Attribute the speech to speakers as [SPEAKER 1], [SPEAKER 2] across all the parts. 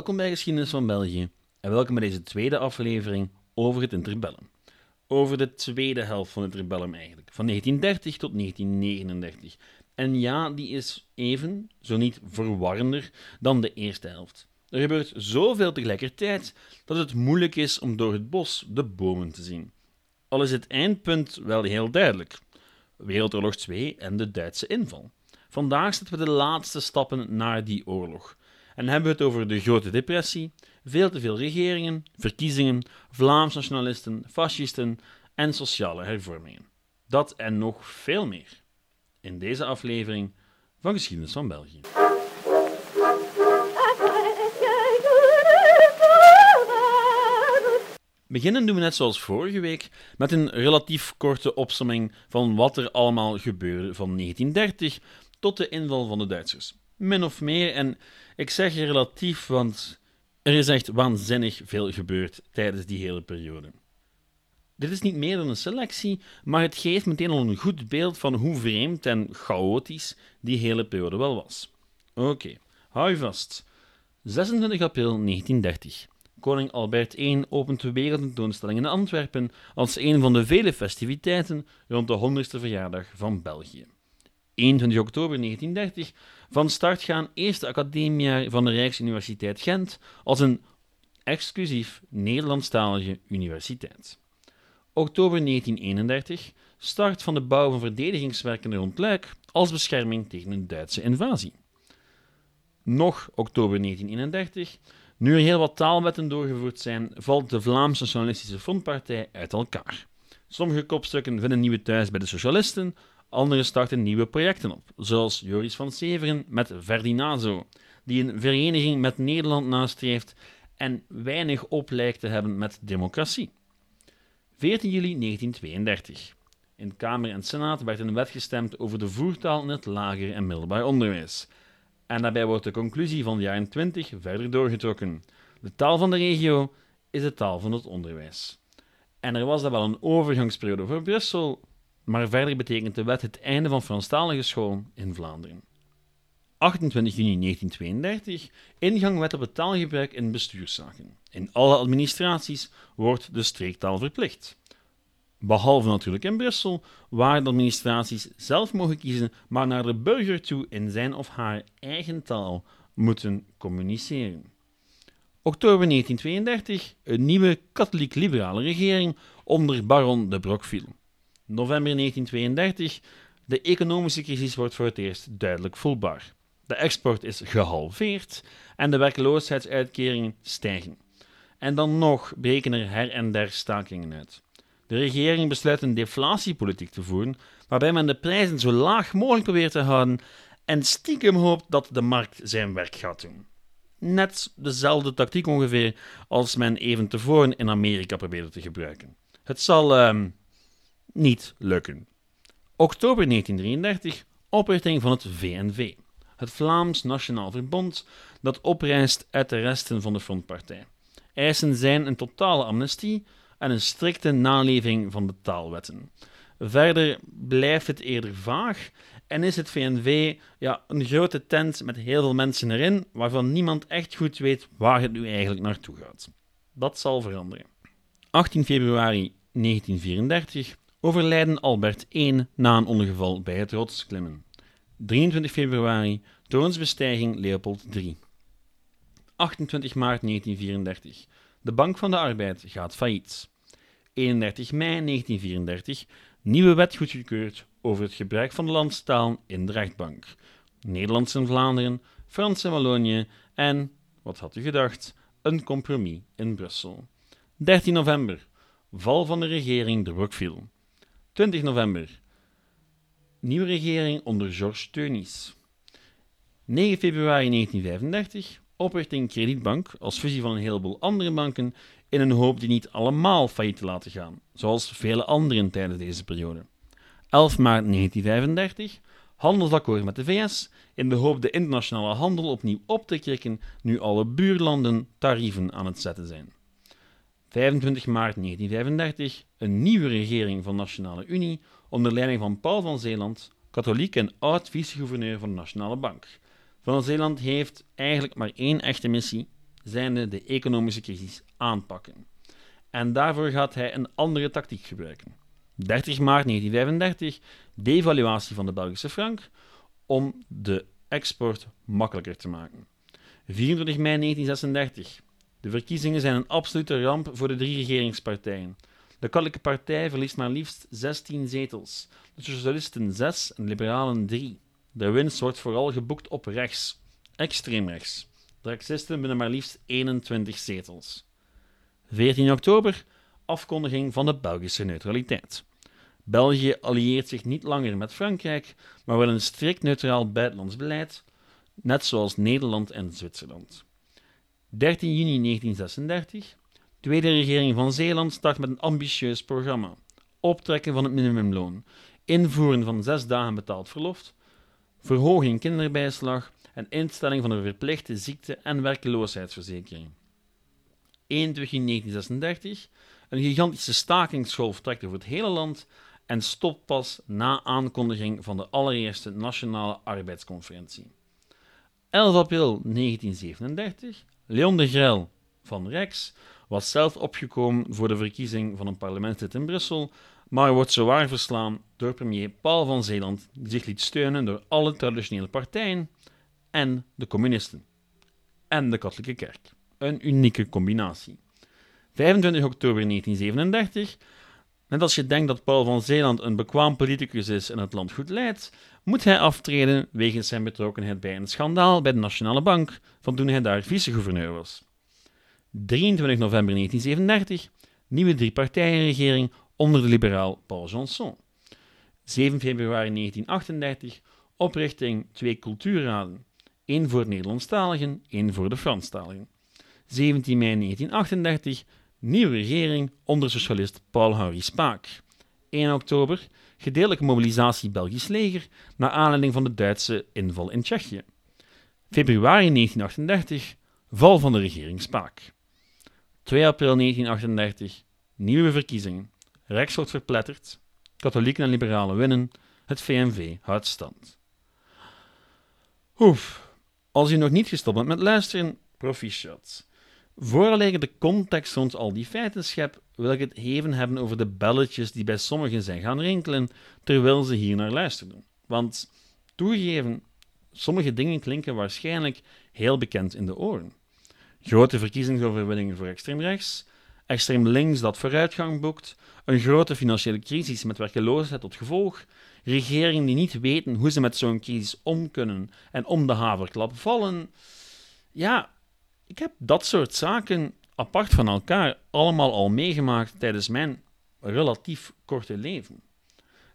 [SPEAKER 1] Welkom bij Geschiedenis van België en welkom bij deze tweede aflevering over het interbellum. Over de tweede helft van het interbellum eigenlijk, van 1930 tot 1939. En ja, die is even, zo niet verwarrender, dan de eerste helft. Er gebeurt zoveel tegelijkertijd dat het moeilijk is om door het bos de bomen te zien. Al is het eindpunt wel heel duidelijk: Wereldoorlog 2 en de Duitse inval. Vandaag zetten we de laatste stappen naar die oorlog. En hebben we het over de Grote Depressie, veel te veel regeringen, verkiezingen, Vlaams nationalisten, fascisten en sociale hervormingen. Dat en nog veel meer. In deze aflevering van Geschiedenis van België. Beginnen doen we net zoals vorige week met een relatief korte opsomming van wat er allemaal gebeurde van 1930 tot de inval van de Duitsers. Min of meer, en ik zeg relatief, want er is echt waanzinnig veel gebeurd tijdens die hele periode. Dit is niet meer dan een selectie, maar het geeft meteen al een goed beeld van hoe vreemd en chaotisch die hele periode wel was. Oké, hou je vast. 26 april 1930. Koning Albert I opent de wereldtentoonstelling in Antwerpen als een van de vele festiviteiten rond de 100ste verjaardag van België. 21 oktober 1930 van start gaan eerste academiejaar van de Rijksuniversiteit Gent als een exclusief Nederlandstalige universiteit. Oktober 1931 start van de bouw van verdedigingswerken rond Luik als bescherming tegen een Duitse invasie. Nog oktober 1931 nu er heel wat taalwetten doorgevoerd zijn, valt de Vlaamse Socialistische Frontpartij uit elkaar. Sommige kopstukken vinden nieuwe thuis bij de socialisten, andere starten nieuwe projecten op, zoals Joris van Severen met Verdinazo, die een vereniging met Nederland nastreeft en weinig op lijkt te hebben met democratie. 14 juli 1932. In Kamer en Senaat werd een wet gestemd over de voertaal in het lager en middelbaar onderwijs. En daarbij wordt de conclusie van de jaren 20 verder doorgetrokken. De taal van de regio is de taal van het onderwijs. En er was dan wel een overgangsperiode voor Brussel, maar verder betekent de wet het einde van Franstalige school in Vlaanderen. 28 juni 1932 ingang wet op het taalgebruik in bestuurszaken. In alle administraties wordt de streektaal verplicht. Behalve natuurlijk in Brussel, waar de administraties zelf mogen kiezen, maar naar de burger toe in zijn of haar eigen taal moeten communiceren. Oktober 1932, een nieuwe katholiek-liberale regering onder baron de Brockville. November 1932, de economische crisis wordt voor het eerst duidelijk voelbaar. De export is gehalveerd en de werkloosheidsuitkeringen stijgen. En dan nog breken er her en der stakingen uit. De regering besluit een deflatiepolitiek te voeren, waarbij men de prijzen zo laag mogelijk probeert te houden en stiekem hoopt dat de markt zijn werk gaat doen. Net dezelfde tactiek ongeveer als men even tevoren in Amerika probeerde te gebruiken. Het zal uh, niet lukken. Oktober 1933, oprichting van het VNV, het Vlaams Nationaal Verbond dat oprijst uit de resten van de Frontpartij. Eisen zijn een totale amnestie, en een strikte naleving van de taalwetten. Verder blijft het eerder vaag en is het VNV ja, een grote tent met heel veel mensen erin, waarvan niemand echt goed weet waar het nu eigenlijk naartoe gaat. Dat zal veranderen. 18 februari 1934 overlijden Albert I na een ongeval bij het rotsklimmen. 23 februari troonsbestijging Leopold III. 28 maart 1934 de Bank van de Arbeid gaat failliet. 31 mei 1934 nieuwe wet goedgekeurd over het gebruik van de landstaal in de rechtbank. Nederlands Vlaanderen, Frans in Wallonië en, wat had u gedacht, een compromis in Brussel. 13 november, val van de regering de Brookville. 20 november, nieuwe regering onder Georges Teunis. 9 februari 1935, oprichting Kredietbank als fusie van een heleboel andere banken in een hoop die niet allemaal failliet te laten gaan, zoals vele anderen tijdens deze periode. 11 maart 1935, handelsakkoord met de VS, in de hoop de internationale handel opnieuw op te krikken nu alle buurlanden tarieven aan het zetten zijn. 25 maart 1935, een nieuwe regering van Nationale Unie onder leiding van Paul van Zeeland, katholiek en oud vice-gouverneur van de Nationale Bank. Van Zeeland heeft eigenlijk maar één echte missie: zijnde de economische crisis aanpakken. En daarvoor gaat hij een andere tactiek gebruiken. 30 maart 1935, devaluatie van de Belgische frank, om de export makkelijker te maken. 24 mei 1936. De verkiezingen zijn een absolute ramp voor de drie regeringspartijen. De Katholieke Partij verliest maar liefst 16 zetels, de Socialisten 6 en de Liberalen 3. De winst wordt vooral geboekt op rechts, extreem rechts. De Rexisten winnen maar liefst 21 zetels. 14 oktober, afkondiging van de Belgische neutraliteit. België allieert zich niet langer met Frankrijk, maar wil een strikt neutraal buitenlands beleid, net zoals Nederland en Zwitserland. 13 juni 1936. Tweede regering van Zeeland start met een ambitieus programma. Optrekken van het minimumloon, invoeren van zes dagen betaald verlof, verhoging kinderbijslag en instelling van een verplichte ziekte- en werkeloosheidsverzekering. 21 juni 1936. Een gigantische stakingsgolf trekt over het hele land en stopt pas na aankondiging van de allereerste Nationale Arbeidsconferentie. 11 april 1937. Leon de Grel van Rex was zelf opgekomen voor de verkiezing van een parlementslid in Brussel, maar wordt zwaar verslaan door premier Paul van Zeeland, die zich liet steunen door alle traditionele partijen en de communisten en de katholieke kerk. Een unieke combinatie. 25 oktober 1937. Net als je denkt dat Paul van Zeeland een bekwaam politicus is en het land goed leidt, moet hij aftreden wegens zijn betrokkenheid bij een schandaal bij de Nationale Bank van toen hij daar vice-gouverneur was. 23 november 1937, nieuwe driepartijenregering onder de liberaal Paul Janson. 7 februari 1938, oprichting twee cultuurraden, één voor Nederlandstaligen, één voor de Franstaligen. 17 mei 1938, nieuwe regering onder socialist Paul-Henri Spaak. 1 oktober, gedeeltelijke mobilisatie Belgisch leger naar aanleiding van de Duitse inval in Tsjechië. Februari 1938, val van de regering Spaak. 2 april 1938, nieuwe verkiezingen. Rechts wordt verpletterd, katholieken en liberalen winnen, het VNV houdt stand. Oef, als u nog niet gestopt bent met luisteren, proficiat. Ik de context rond al die feiten schep, wil ik het even hebben over de belletjes die bij sommigen zijn gaan rinkelen terwijl ze hier naar luisteren. Want, toegegeven, sommige dingen klinken waarschijnlijk heel bekend in de oren. Grote verkiezingsoverwinningen voor extreem rechts, extreem links dat vooruitgang boekt, een grote financiële crisis met werkeloosheid tot gevolg, regeringen die niet weten hoe ze met zo'n crisis om kunnen en om de haverklap vallen. Ja, ik heb dat soort zaken apart van elkaar allemaal al meegemaakt tijdens mijn relatief korte leven.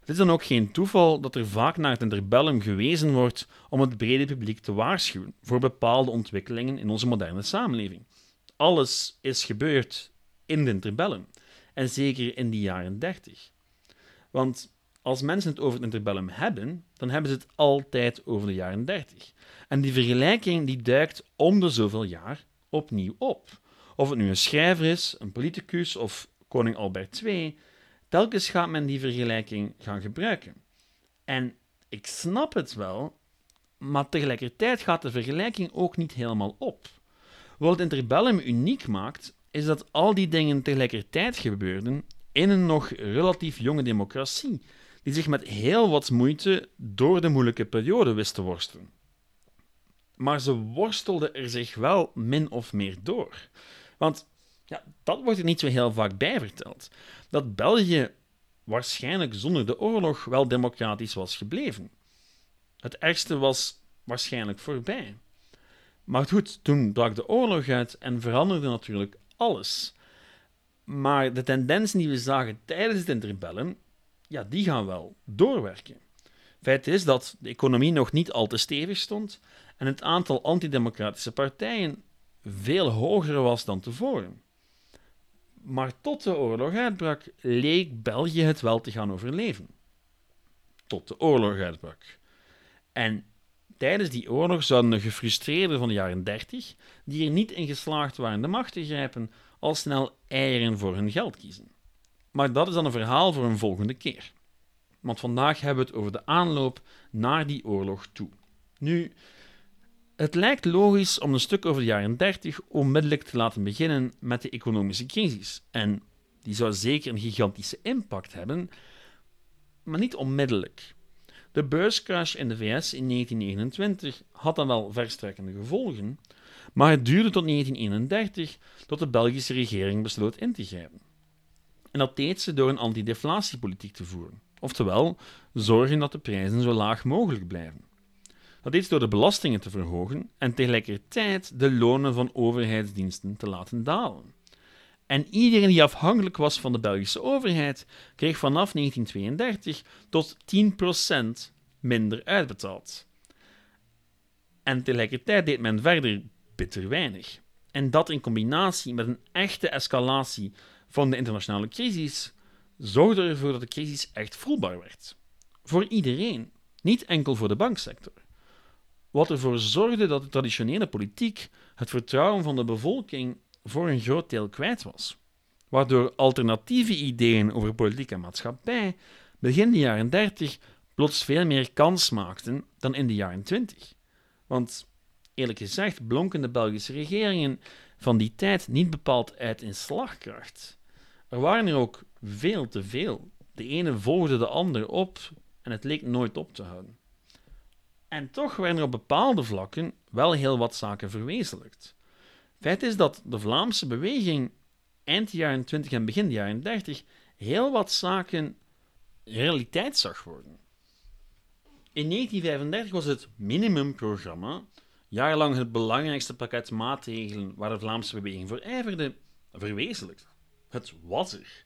[SPEAKER 1] Het is dan ook geen toeval dat er vaak naar het interbellum gewezen wordt om het brede publiek te waarschuwen voor bepaalde ontwikkelingen in onze moderne samenleving. Alles is gebeurd in het interbellum, en zeker in die jaren dertig. Want als mensen het over het interbellum hebben, dan hebben ze het altijd over de jaren dertig. En die vergelijking die duikt om de zoveel jaar opnieuw op. Of het nu een schrijver is, een politicus of koning Albert II, telkens gaat men die vergelijking gaan gebruiken. En ik snap het wel, maar tegelijkertijd gaat de vergelijking ook niet helemaal op. Wat het interbellum uniek maakt, is dat al die dingen tegelijkertijd gebeurden in een nog relatief jonge democratie, die zich met heel wat moeite door de moeilijke periode wist te worstelen. Maar ze worstelde er zich wel min of meer door. Want ja, dat wordt er niet zo heel vaak bij verteld. Dat België waarschijnlijk zonder de oorlog wel democratisch was gebleven. Het ergste was waarschijnlijk voorbij. Maar goed, toen brak de oorlog uit en veranderde natuurlijk alles. Maar de tendensen die we zagen tijdens het interbellum, ja, die gaan wel doorwerken. Feit is dat de economie nog niet al te stevig stond en het aantal antidemocratische partijen veel hoger was dan tevoren. Maar tot de oorlog uitbrak, leek België het wel te gaan overleven. Tot de oorlog uitbrak. En tijdens die oorlog zouden de gefrustreerden van de jaren 30, die er niet in geslaagd waren de macht te grijpen, al snel eieren voor hun geld kiezen. Maar dat is dan een verhaal voor een volgende keer. Want vandaag hebben we het over de aanloop naar die oorlog toe. Nu, Het lijkt logisch om een stuk over de jaren 30 onmiddellijk te laten beginnen met de economische crisis. En die zou zeker een gigantische impact hebben, maar niet onmiddellijk. De beurscrash in de VS in 1929 had dan wel verstrekkende gevolgen, maar het duurde tot 1931 tot de Belgische regering besloot in te grijpen. En dat deed ze door een antideflatiepolitiek te voeren, oftewel zorgen dat de prijzen zo laag mogelijk blijven. Dat deed ze door de belastingen te verhogen en tegelijkertijd de lonen van overheidsdiensten te laten dalen. En iedereen die afhankelijk was van de Belgische overheid, kreeg vanaf 1932 tot 10% minder uitbetaald. En tegelijkertijd deed men verder bitter weinig. En dat in combinatie met een echte escalatie van de internationale crisis zorgde ervoor dat de crisis echt voelbaar werd. Voor iedereen, niet enkel voor de banksector. Wat ervoor zorgde dat de traditionele politiek het vertrouwen van de bevolking voor een groot deel kwijt was. Waardoor alternatieve ideeën over politiek en maatschappij begin de jaren 30 plots veel meer kans maakten dan in de jaren 20. Want eerlijk gezegd blonken de Belgische regeringen van die tijd niet bepaald uit in slagkracht. Er waren er ook veel te veel. De ene volgde de ander op en het leek nooit op te houden. En toch werden er op bepaalde vlakken wel heel wat zaken verwezenlijkt. Feit is dat de Vlaamse beweging eind jaren 20 en begin jaren 30 heel wat zaken realiteit zag worden. In 1935 was het minimumprogramma, jarenlang het belangrijkste pakket maatregelen waar de Vlaamse beweging voor ijverde, verwezenlijkt. Het was er.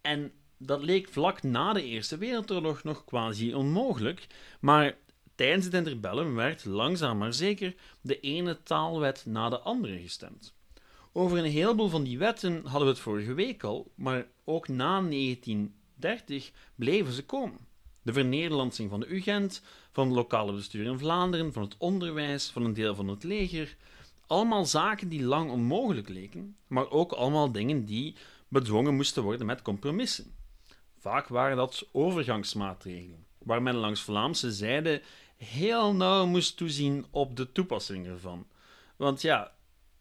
[SPEAKER 1] En dat leek vlak na de Eerste Wereldoorlog nog quasi onmogelijk, maar tijdens het interbellum werd langzaam maar zeker de ene taalwet na de andere gestemd. Over een heleboel van die wetten hadden we het vorige week al, maar ook na 1930 bleven ze komen. De vernederlandsing van de UGent, van het lokale bestuur in Vlaanderen, van het onderwijs, van een deel van het leger. Allemaal zaken die lang onmogelijk leken, maar ook allemaal dingen die bedwongen moesten worden met compromissen. Vaak waren dat overgangsmaatregelen, waar men langs Vlaamse zijde heel nauw moest toezien op de toepassing ervan. Want ja,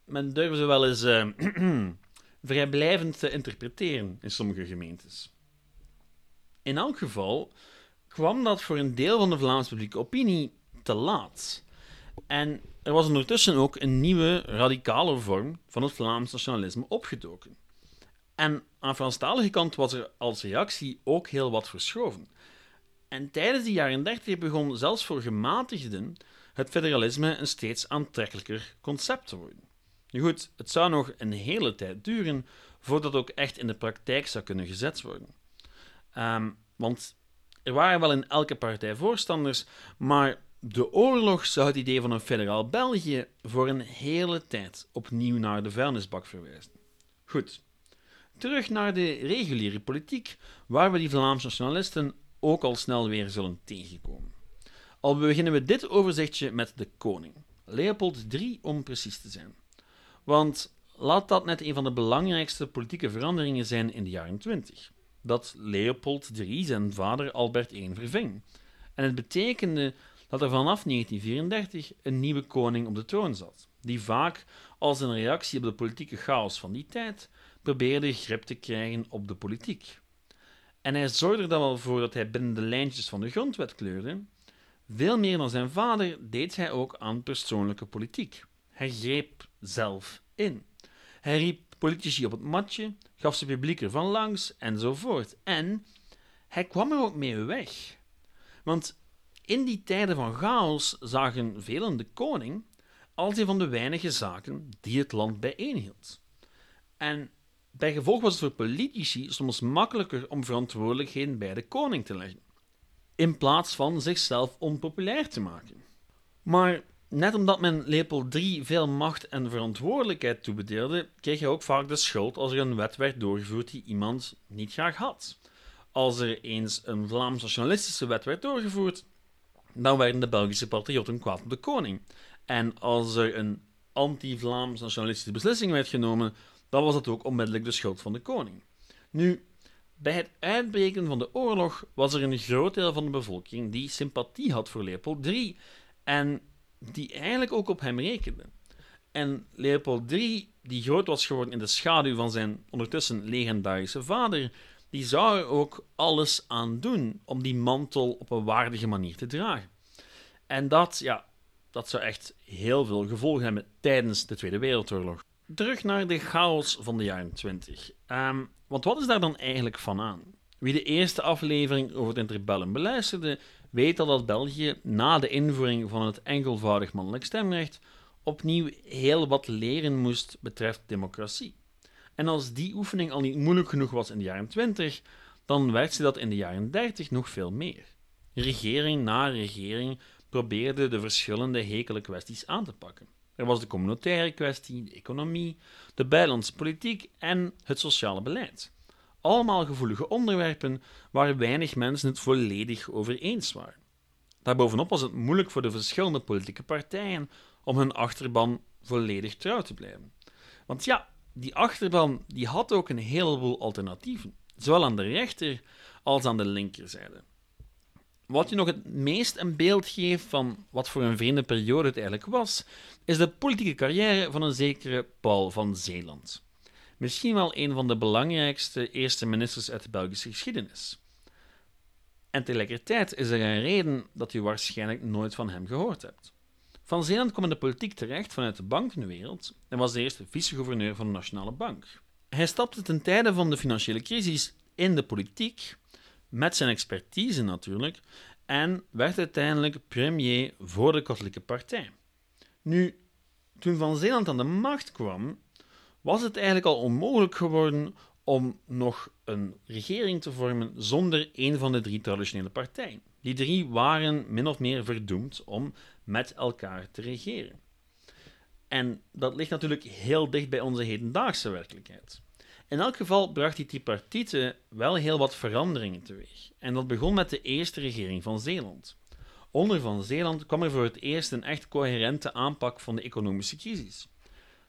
[SPEAKER 1] men durfde wel eens uh, vrijblijvend te interpreteren in sommige gemeentes. In elk geval kwam dat voor een deel van de Vlaamse publieke opinie te laat. En er was ondertussen ook een nieuwe, radicale vorm van het Vlaams nationalisme opgedoken. En aan Franstalige kant was er als reactie ook heel wat verschoven. En tijdens de jaren 30 begon zelfs voor gematigden het federalisme een steeds aantrekkelijker concept te worden. Nu goed, het zou nog een hele tijd duren voordat ook echt in de praktijk zou kunnen gezet worden. Ehm, want er waren wel in elke partij voorstanders, maar de oorlog zou het idee van een federaal België voor een hele tijd opnieuw naar de vuilnisbak verwijzen. Goed, terug naar de reguliere politiek, waar we die Vlaamse nationalisten ook al snel weer zullen tegenkomen. Al beginnen we dit overzichtje met de koning, Leopold III om precies te zijn. Want laat dat net een van de belangrijkste politieke veranderingen zijn in de jaren 20. Dat Leopold III zijn vader Albert I verving. En het betekende dat er vanaf 1934 een nieuwe koning op de troon zat, die vaak als een reactie op de politieke chaos van die tijd probeerde grip te krijgen op de politiek. En hij zorgde er dan wel voor dat hij binnen de lijntjes van de grondwet kleurde. Veel meer dan zijn vader deed hij ook aan persoonlijke politiek. Hij greep zelf in. Hij riep politici op het matje, gaf ze publiek ervan langs enzovoort. En hij kwam er ook mee weg. Want in die tijden van chaos zagen velen de koning als een van de weinige zaken die het land bijeenhield. En Bijgevolg was het voor politici soms makkelijker om verantwoordelijkheden bij de koning te leggen, in plaats van zichzelf onpopulair te maken. Maar net omdat men Leopold III veel macht en verantwoordelijkheid toebedeelde, kreeg hij ook vaak de schuld als er een wet werd doorgevoerd die iemand niet graag had. Als er eens een Vlaams-nationalistische wet werd doorgevoerd, dan werden de Belgische patriotten kwaad op de koning. En als er een anti-Vlaams-nationalistische beslissing werd genomen, dan was het ook onmiddellijk de schuld van de koning. Nu, bij het uitbreken van de oorlog was er een groot deel van de bevolking die sympathie had voor Leopold III en die eigenlijk ook op hem rekenden. En Leopold III, die groot was geworden in de schaduw van zijn ondertussen legendarische vader, die zou er ook alles aan doen om die mantel op een waardige manier te dragen. En dat, ja, dat zou echt heel veel gevolgen hebben tijdens de Tweede Wereldoorlog. Terug naar de chaos van de jaren 20. Ehm, want wat is daar dan eigenlijk van aan? Wie de eerste aflevering over het interbellum beluisterde, weet al dat België na de invoering van het enkelvoudig mannelijk stemrecht opnieuw heel wat leren moest betreft democratie. En als die oefening al niet moeilijk genoeg was in de jaren 20, dan werd ze dat in de jaren 30 nog veel meer. Regering na regering probeerde de verschillende hekele kwesties aan te pakken. Er was de communautaire kwestie, de economie, de buitenlandse politiek en het sociale beleid. Allemaal gevoelige onderwerpen waar weinig mensen het volledig over eens waren. Daarbovenop was het moeilijk voor de verschillende politieke partijen om hun achterban volledig trouw te blijven. Want ja, die achterban die had ook een heleboel alternatieven, zowel aan de rechter als aan de linkerzijde. Wat je nog het meest een beeld geeft van wat voor een vreemde periode het eigenlijk was, is de politieke carrière van een zekere Paul van Zeeland. Misschien wel een van de belangrijkste eerste ministers uit de Belgische geschiedenis. En tegelijkertijd is er een reden dat u waarschijnlijk nooit van hem gehoord hebt. Van Zeeland kwam in de politiek terecht vanuit de bankenwereld en was de eerste vice-gouverneur van de Nationale Bank. Hij stapte ten tijde van de financiële crisis in de politiek, met zijn expertise natuurlijk, en werd uiteindelijk premier voor de Katholieke Partij. Nu, toen Van Zeeland aan de macht kwam, was het eigenlijk al onmogelijk geworden om nog een regering te vormen zonder een van de drie traditionele partijen. Die drie waren min of meer verdoemd om met elkaar te regeren. En dat ligt natuurlijk heel dicht bij onze hedendaagse werkelijkheid. In elk geval bracht die tripartite wel heel wat veranderingen teweeg. En dat begon met de eerste regering van Zeeland. Onder Van Zeeland kwam er voor het eerst een echt coherente aanpak van de economische crisis.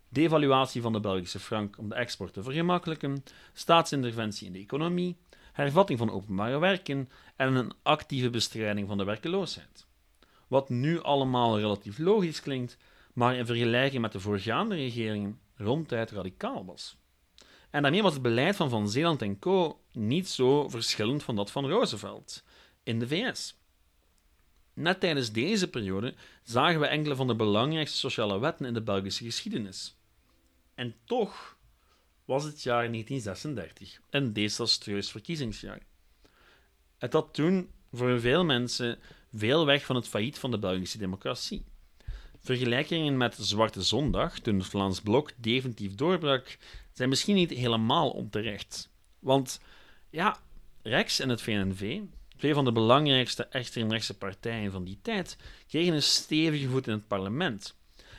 [SPEAKER 1] Devaluatie van de Belgische frank om de export te vergemakkelijken, staatsinterventie in de economie, hervatting van openbare werken en een actieve bestrijding van de werkeloosheid. Wat nu allemaal relatief logisch klinkt, maar in vergelijking met de voorgaande regeringen ronduit radicaal was. En daarmee was het beleid van Van Zeeland en Co. niet zo verschillend van dat van Roosevelt in de VS. Net tijdens deze periode zagen we enkele van de belangrijkste sociale wetten in de Belgische geschiedenis. En toch was het jaar 1936 een desastreus verkiezingsjaar. Het had toen voor veel mensen veel weg van het failliet van de Belgische democratie. Vergelijkingen met Zwarte Zondag, toen het Vlaams Blok definitief doorbrak, zijn misschien niet helemaal onterecht. Want ja, Rex en het VNV, twee van de belangrijkste extreemrechtse partijen van die tijd, kregen een stevige voet in het parlement.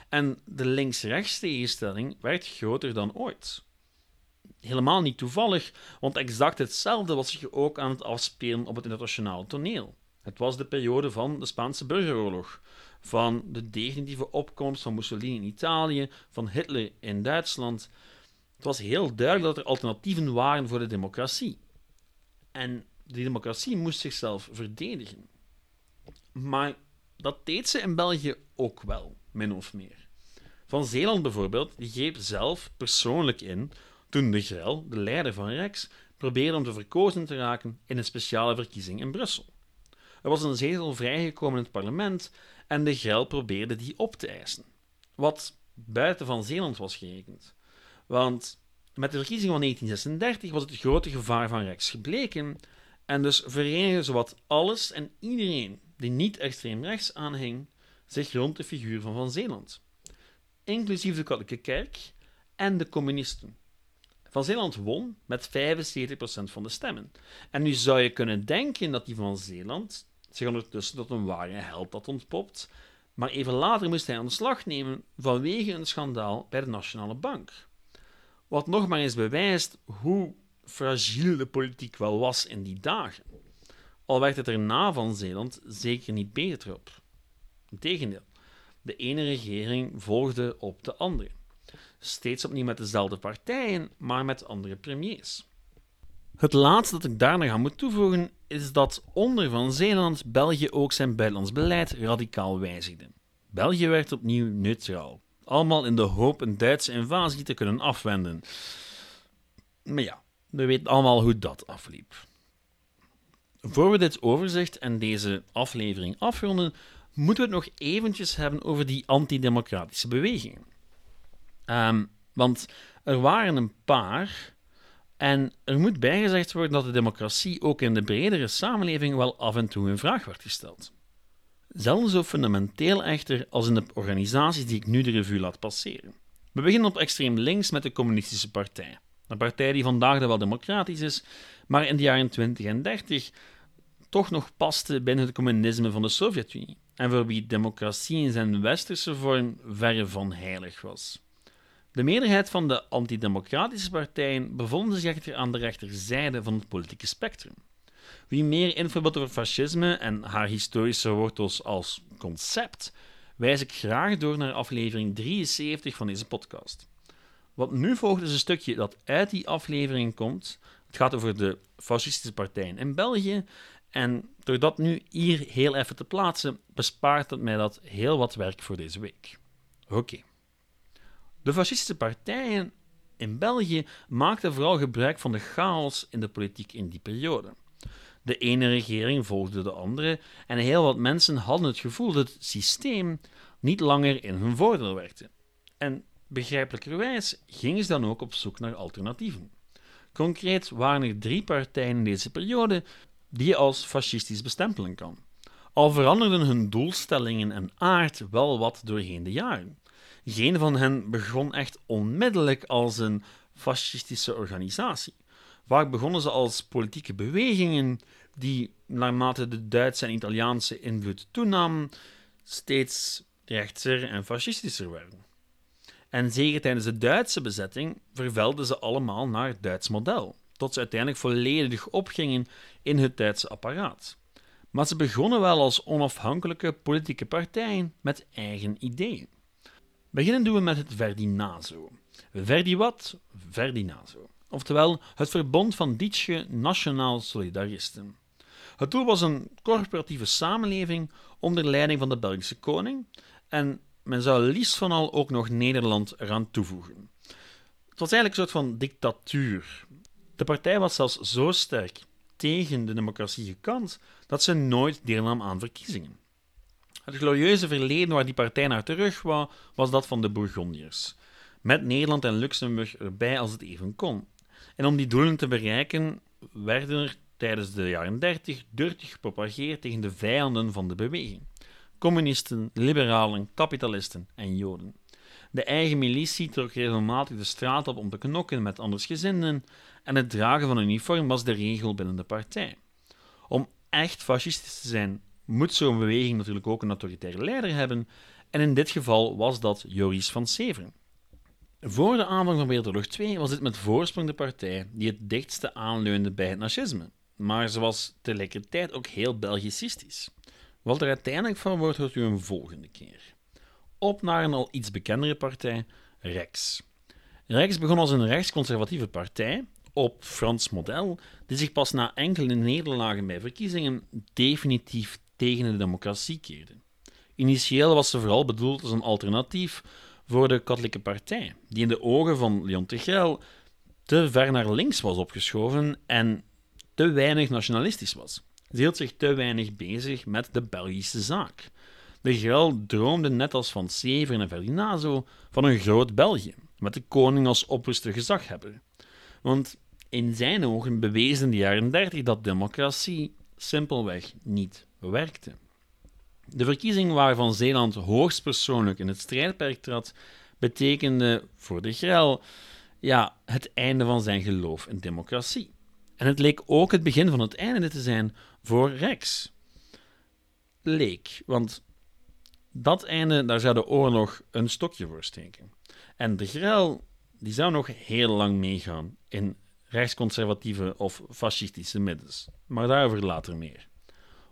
[SPEAKER 1] En de links-rechts tegenstelling werd groter dan ooit. Helemaal niet toevallig, want exact hetzelfde was zich ook aan het afspelen op het internationale toneel. Het was de periode van de Spaanse burgeroorlog, van de definitieve opkomst van Mussolini in Italië, van Hitler in Duitsland. Het was heel duidelijk dat er alternatieven waren voor de democratie. En die democratie moest zichzelf verdedigen. Maar dat deed ze in België ook wel, min of meer. Van Zeeland bijvoorbeeld, die greep zelf persoonlijk in toen de Grel, de leider van Rex, probeerde om te verkozen te raken in een speciale verkiezing in Brussel. Er was een zetel vrijgekomen in het parlement en de Grel probeerde die op te eisen. Wat buiten van Zeeland was gerekend. Want met de verkiezing van 1936 was het grote gevaar van Rex gebleken en dus verenigde zowat alles en iedereen die niet extreem rechts aanhing zich rond de figuur van Van Zeeland, inclusief de katholieke kerk en de communisten. Van Zeeland won met 75% van de stemmen. En nu zou je kunnen denken dat die van Zeeland zich ondertussen tot een ware held had ontpopt, maar even later moest hij ontslag nemen vanwege een schandaal bij de Nationale Bank. Wat nog maar eens bewijst hoe fragiel de politiek wel was in die dagen. Al werd het erna van Zeeland zeker niet beter op. Integendeel, de ene regering volgde op de andere. Steeds opnieuw met dezelfde partijen, maar met andere premiers. Het laatste dat ik daar nog aan moet toevoegen is dat onder Van Zeeland België ook zijn buitenlands beleid radicaal wijzigde. België werd opnieuw neutraal. Allemaal in de hoop een Duitse invasie te kunnen afwenden. Maar ja, we weten allemaal hoe dat afliep. Voor we dit overzicht en deze aflevering afronden, moeten we het nog eventjes hebben over die antidemocratische bewegingen. Ehm, want er waren een paar, en er moet bijgezegd worden dat de democratie ook in de bredere samenleving wel af en toe in vraag werd gesteld. Zelfs zo fundamenteel echter als in de organisaties die ik nu de revue laat passeren. We beginnen op extreem links met de Communistische Partij. Een partij die vandaag wel democratisch is, maar in de jaren 20 en 30 toch nog paste binnen het communisme van de Sovjet-Unie en voor wie democratie in zijn westerse vorm verre van heilig was. De meerderheid van de antidemocratische partijen bevonden zich echter aan de rechterzijde van het politieke spectrum. Wie meer info over fascisme en haar historische wortels als concept, wijs ik graag door naar aflevering 73 van deze podcast. Wat nu volgt is een stukje dat uit die aflevering komt. Het gaat over de fascistische partijen in België. En door dat nu hier heel even te plaatsen, bespaart het mij dat heel wat werk voor deze week. Oké. De fascistische partijen in België maakten vooral gebruik van de chaos in de politiek in die periode. De ene regering volgde de andere en heel wat mensen hadden het gevoel dat het systeem niet langer in hun voordeel werkte. En begrijpelijkerwijs gingen ze dan ook op zoek naar alternatieven. Concreet waren er drie partijen in deze periode die je als fascistisch bestempelen kan. Al veranderden hun doelstellingen en aard wel wat doorheen de jaren. Geen van hen begon echt onmiddellijk als een fascistische organisatie. Vaak begonnen ze als politieke bewegingen die, naarmate de Duitse en Italiaanse invloed toenamen, steeds rechtser en fascistischer werden. En zeker tijdens de Duitse bezetting vervelden ze allemaal naar het Duits model, tot ze uiteindelijk volledig opgingen in het Duitse apparaat. Maar ze begonnen wel als onafhankelijke politieke partijen met eigen ideeën. Beginnen doen we met het Verdinazo. Verdi wat? Verdinazo. Oftewel het verbond van Dietsche Nationaal Solidaristen. Het doel was een corporatieve samenleving onder leiding van de Belgische koning en men zou liefst van al ook nog Nederland eraan toevoegen. Het was eigenlijk een soort van dictatuur. De partij was zelfs zo sterk tegen de democratie gekant dat ze nooit deelnam aan verkiezingen. Het glorieuze verleden waar die partij naar terug wou, was dat van de Bourgondiërs, met Nederland en Luxemburg erbij als het even kon. En om die doelen te bereiken werden er tijdens de jaren 30 durtig gepropageerd tegen de vijanden van de beweging: communisten, liberalen, kapitalisten en Joden. De eigen militie trok regelmatig de straat op om te knokken met andersgezinden en het dragen van een uniform was de regel binnen de partij. Om echt fascistisch te zijn, moet zo'n beweging natuurlijk ook een autoritaire leider hebben, en in dit geval was dat Joris van Severen. Voor de aanvang van Wereldoorlog II was dit met voorsprong de partij die het dichtste aanleunde bij het nazisme, maar ze was tegelijkertijd ook heel Belgicistisch. Wat er uiteindelijk van wordt, hoort u een volgende keer. Op naar een al iets bekendere partij, Rex. Rex begon als een rechtsconservatieve partij, op Frans model, die zich pas na enkele nederlagen bij verkiezingen definitief tegen de democratie keerde. Initieel was ze vooral bedoeld als een alternatief voor de katholieke partij, die in de ogen van Leon Tegel te ver naar links was opgeschoven en te weinig nationalistisch was. Ze hield zich te weinig bezig met de Belgische zaak. De Grel droomde net als van Severen en Ferdinazo van een groot België, met de koning als opperste gezaghebber. Want in zijn ogen bewezen de jaren 30 dat democratie simpelweg niet werkte. De verkiezing waarvan Zeeland hoogstpersoonlijk in het strijdperk trad, betekende voor de Grel ja, het einde van zijn geloof in democratie. En het leek ook het begin van het einde te zijn voor Rex. Leek, want dat einde, daar zou de oorlog een stokje voor steken. En de Grel die zou nog heel lang meegaan in rechtsconservatieve of fascistische middens. Maar daarover later meer.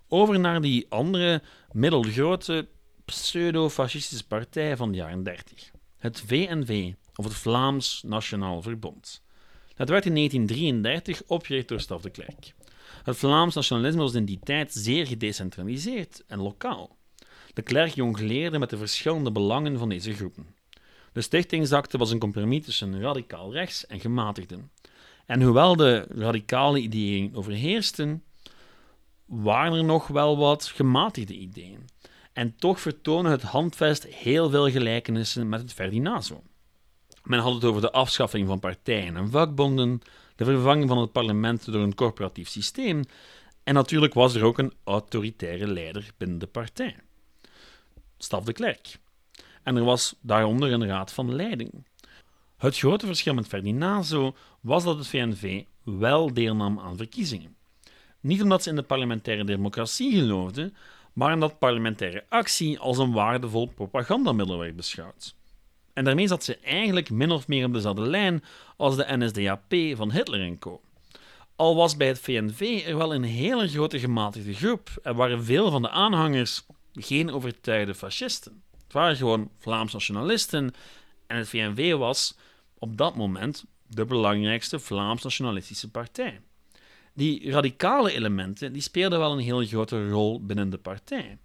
[SPEAKER 1] Over naar die andere middelgrote pseudo-fascistische partij van de jaren 30. Het VNV, of het Vlaams Nationaal Verbond. Het werd in 1933 opgericht door Staf de Klerk. Het Vlaams nationalisme was in die tijd zeer gedecentraliseerd en lokaal. De Klerk jongleerde met de verschillende belangen van deze groepen. De stichtingsakte was een compromis tussen radicaal rechts en gematigden. En hoewel de radicale ideeën overheersten, waren er nog wel wat gematigde ideeën. En toch vertonen het handvest heel veel gelijkenissen met het Ferdinazo. Men had het over de afschaffing van partijen en vakbonden, de vervanging van het parlement door een corporatief systeem, en natuurlijk was er ook een autoritaire leider binnen de partij. Staf de Klerk. En er was daaronder een raad van leiding. Het grote verschil met Ferdinazo was dat het VNV wel deelnam aan verkiezingen. Niet omdat ze in de parlementaire democratie geloofden, maar omdat parlementaire actie als een waardevol propagandamiddel werd beschouwd. En daarmee zat ze eigenlijk min of meer op dezelfde lijn als de NSDAP van Hitler en co. Al was bij het VNV er wel een hele grote gematigde groep en waren veel van de aanhangers geen overtuigde fascisten. Het waren gewoon Vlaams nationalisten en het VNV was op dat moment de belangrijkste Vlaams nationalistische partij. Die radicale elementen die speelden wel een heel grote rol binnen de partij.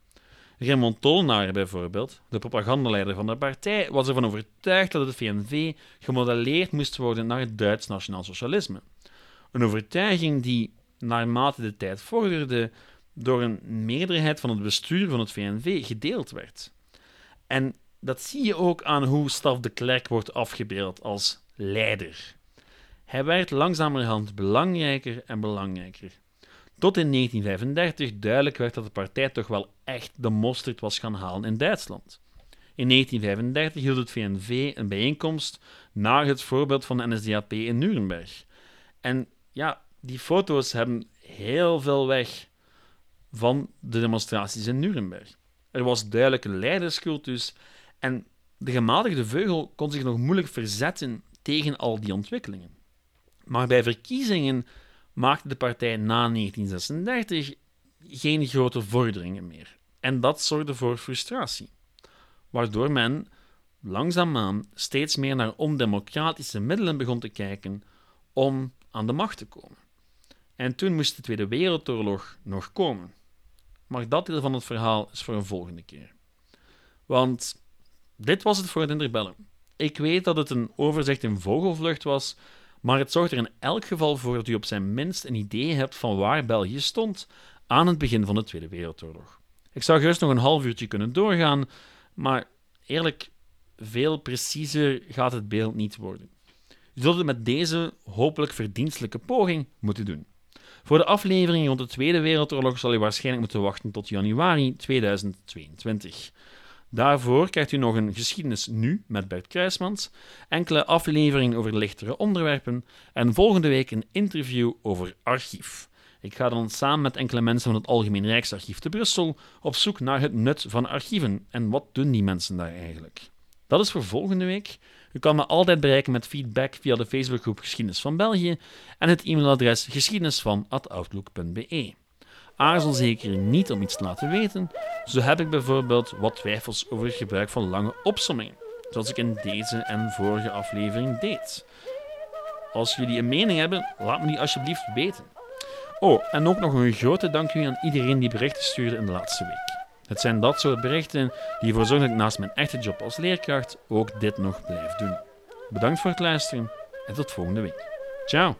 [SPEAKER 1] Raymond Tolnaar bijvoorbeeld, de propagandaleider van de partij, was ervan overtuigd dat het VNV gemodelleerd moest worden naar het Duits nationaal socialisme. Een overtuiging die, naarmate de tijd vorderde, door een meerderheid van het bestuur van het VNV gedeeld werd. En dat zie je ook aan hoe Staf de Klerk wordt afgebeeld als leider. Hij werd langzamerhand belangrijker en belangrijker. Tot in 1935 duidelijk werd dat de partij toch wel echt de mosterd was gaan halen in Duitsland. In 1935 hield het VNV een bijeenkomst naar het voorbeeld van de NSDAP in Nuremberg. En ja, die foto's hebben heel veel weg van de demonstraties in Nuremberg. Er was duidelijk een leiderscultus en de gematigde veugel kon zich nog moeilijk verzetten tegen al die ontwikkelingen. Maar bij verkiezingen maakte de partij na 1936 geen grote vorderingen meer. En dat zorgde voor frustratie, waardoor men langzaamaan steeds meer naar ondemocratische middelen begon te kijken om aan de macht te komen. En toen moest de Tweede Wereldoorlog nog komen. Maar dat deel van het verhaal is voor een volgende keer. Want dit was het voor het interbellum. Ik weet dat het een overzicht in vogelvlucht was, maar het zorgt er in elk geval voor dat u op zijn minst een idee hebt van waar België stond aan het begin van de Tweede Wereldoorlog. Ik zou gerust nog een half uurtje kunnen doorgaan, maar eerlijk, veel preciezer gaat het beeld niet worden. U zult het met deze hopelijk verdienstelijke poging moeten doen. Voor de aflevering rond de Tweede Wereldoorlog zal u waarschijnlijk moeten wachten tot januari 2022. Daarvoor krijgt u nog een geschiedenis nu met Bert Kruismans, enkele afleveringen over lichtere onderwerpen en volgende week een interview over archief. Ik ga dan samen met enkele mensen van het Algemeen Rijksarchief te Brussel op zoek naar het nut van archieven en wat doen die mensen daar eigenlijk. Dat is voor volgende week. U kan me altijd bereiken met feedback via de Facebookgroep Geschiedenis van België en het e-mailadres geschiedenisvan.outlook.be. Aarzel zeker niet om iets te laten weten. Zo heb ik bijvoorbeeld wat twijfels over het gebruik van lange opsommingen, zoals ik in deze en vorige aflevering deed. Als jullie een mening hebben, laat me die alsjeblieft weten. Oh, en ook nog een grote dank aan iedereen die berichten stuurde in de laatste week. Het zijn dat soort berichten die ervoor zorgen dat ik naast mijn echte job als leerkracht ook dit nog blijf doen. Bedankt voor het luisteren en tot volgende week. Ciao!